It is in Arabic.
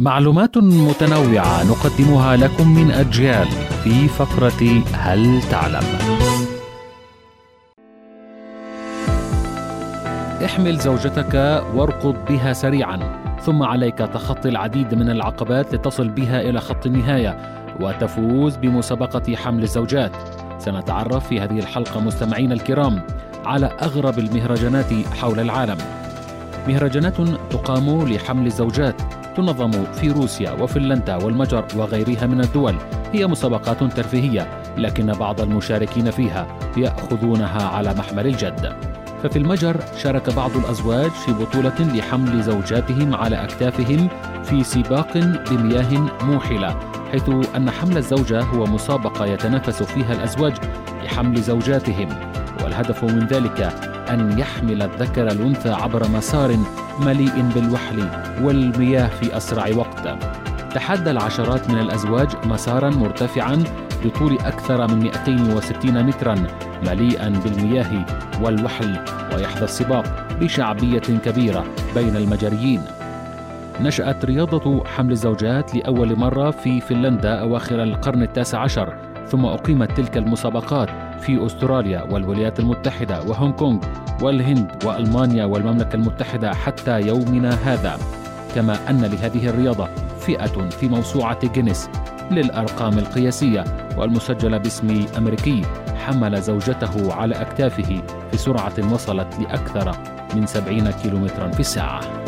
معلومات متنوعة نقدمها لكم من أجيال في فقرة هل تعلم؟ احمل زوجتك واركض بها سريعا ثم عليك تخطي العديد من العقبات لتصل بها إلى خط النهاية وتفوز بمسابقة حمل الزوجات. سنتعرف في هذه الحلقة مستمعين الكرام على أغرب المهرجانات حول العالم. مهرجانات تقام لحمل الزوجات. تنظم في روسيا وفنلندا والمجر وغيرها من الدول. هي مسابقات ترفيهية لكن بعض المشاركين فيها يأخذونها على محمل الجد. ففي المجر شارك بعض الأزواج في بطولة لحمل زوجاتهم على أكتافهم في سباق بمياه موحلة حيث أن حمل الزوجه هو مسابقة يتنافس فيها الأزواج لحمل زوجاتهم. والهدف من ذلك أن يحمل الذكر الأنثى عبر مسار مليء بالوحل والمياه في أسرع وقت. تحدى العشرات من الأزواج مسارا مرتفعا بطول أكثر من 260 مترا مليئا بالمياه والوحل ويحظى السباق بشعبية كبيرة بين المجريين. نشأت رياضة حمل الزوجات لأول مرة في فنلندا أواخر القرن التاسع عشر ثم أقيمت تلك المسابقات في أستراليا والولايات المتحدة وهونغ كونغ والهند وألمانيا والمملكة المتحدة حتى يومنا هذا. كما أن لهذه الرياضة فئة في موسوعة جينيس للأرقام القياسية والمسجلة باسم أمريكي حمل زوجته على أكتافه في سرعة وصلت لأكثر من 70 كيلومترا في الساعة.